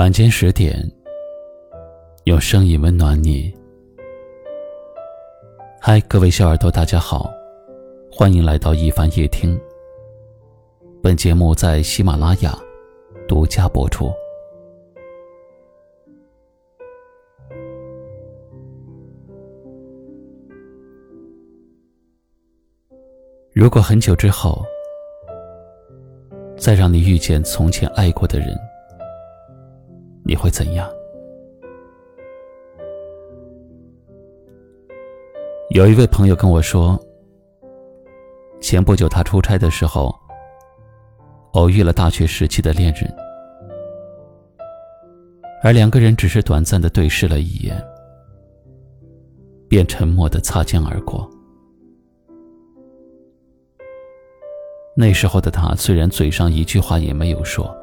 晚间十点，用声音温暖你。嗨，各位小耳朵，大家好，欢迎来到一凡夜听。本节目在喜马拉雅独家播出。如果很久之后，再让你遇见从前爱过的人，你会怎样？有一位朋友跟我说，前不久他出差的时候，偶遇了大学时期的恋人，而两个人只是短暂的对视了一眼，便沉默的擦肩而过。那时候的他虽然嘴上一句话也没有说，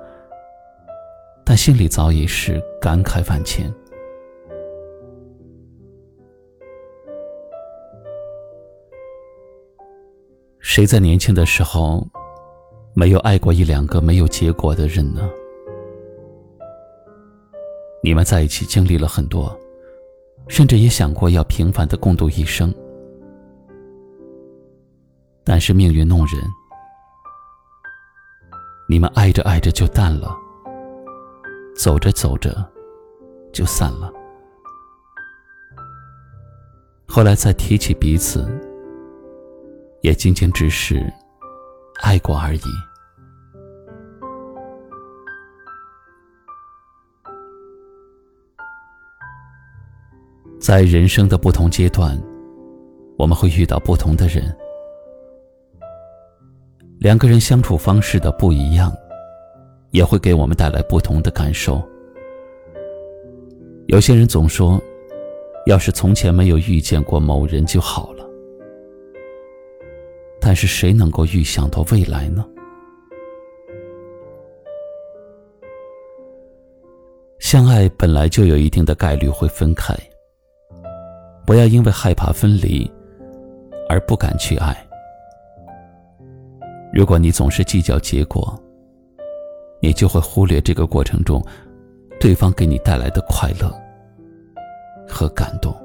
但心里早已是感慨万千。谁在年轻的时候没有爱过一两个没有结果的人呢？你们在一起经历了很多，甚至也想过要平凡的共度一生，但是命运弄人。你们爱着爱着就淡了，走着走着就散了。后来再提起彼此，也仅仅只是爱过而已。在人生的不同阶段，我们会遇到不同的人。两个人相处方式的不一样，也会给我们带来不同的感受。有些人总说，要是从前没有遇见过某人就好了。但是谁能够预想到未来呢？相爱本来就有一定的概率会分开，不要因为害怕分离而不敢去爱。如果你总是计较结果，你就会忽略这个过程中对方给你带来的快乐和感动。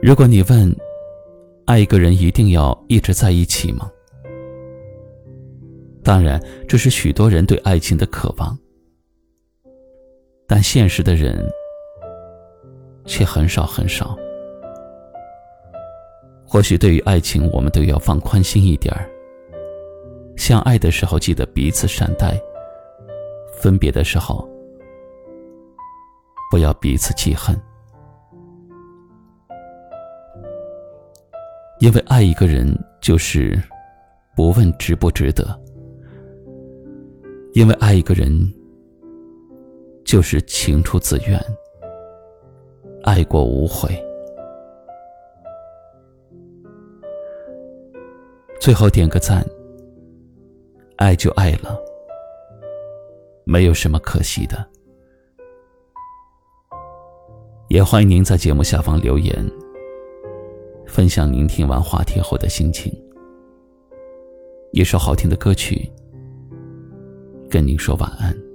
如果你问，爱一个人一定要一直在一起吗？当然，这是许多人对爱情的渴望，但现实的人却很少很少。或许对于爱情，我们都要放宽心一点儿。相爱的时候，记得彼此善待；分别的时候，不要彼此记恨。因为爱一个人，就是不问值不值得；因为爱一个人，就是情出自愿，爱过无悔。最后点个赞，爱就爱了，没有什么可惜的。也欢迎您在节目下方留言，分享您听完话题后的心情。一首好听的歌曲，跟您说晚安。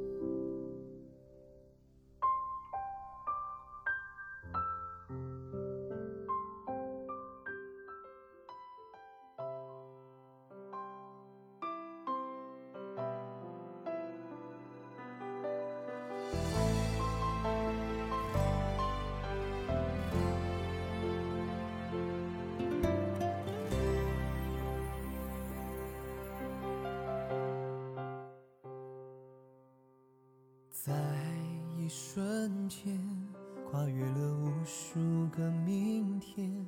在一瞬间，跨越了无数个明天，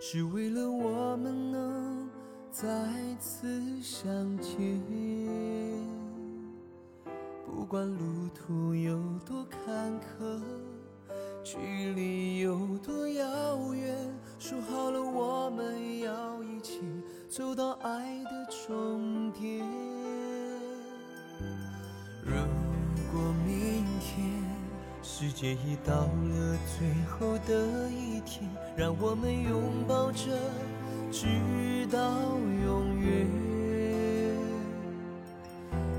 是为了我们能再次相见。不管路途有多坎坷，距离有多遥远，说好了我们要一起走到爱的终点。世界已到了最后的一天，让我们拥抱着，直到永远。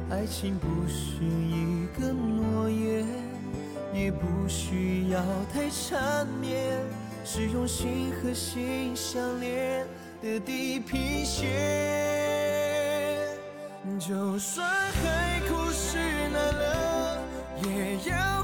爱情不是一个诺言，也不需要太缠绵，是用心和心相连的地平线。就算海枯石烂了，也要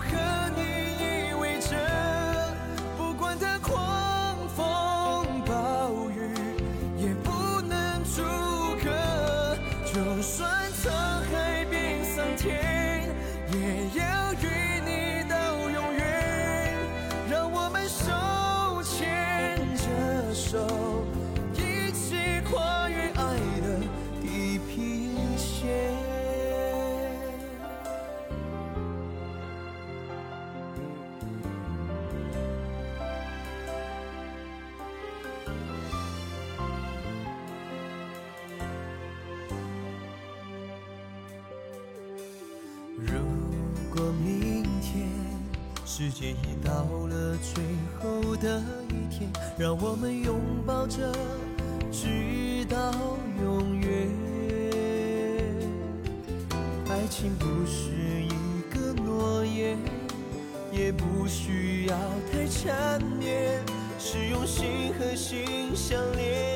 世界已到了最后的一天，让我们拥抱着，直到永远。爱情不是一个诺言，也不需要太缠绵，是用心和心相连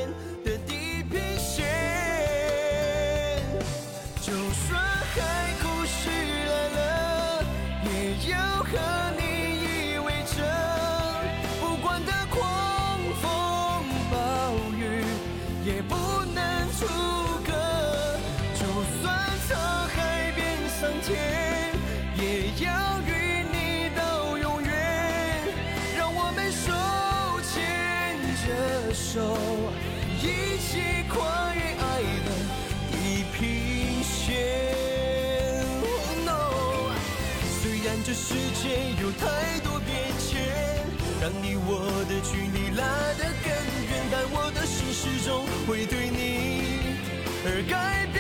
天，也要与你到永远。让我们手牵着手，一起跨越爱的地平线。Oh no，虽然这世界有太多变迁，让你我的距离拉得更远，但我的心始终会对你而改变。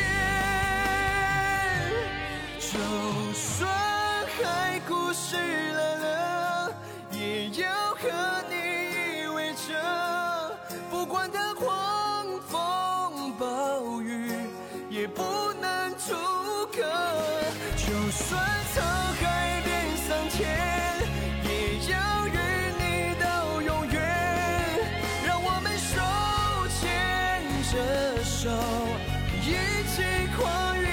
就算沧海变桑田也要与你到永远。让我们手牵着手一起跨越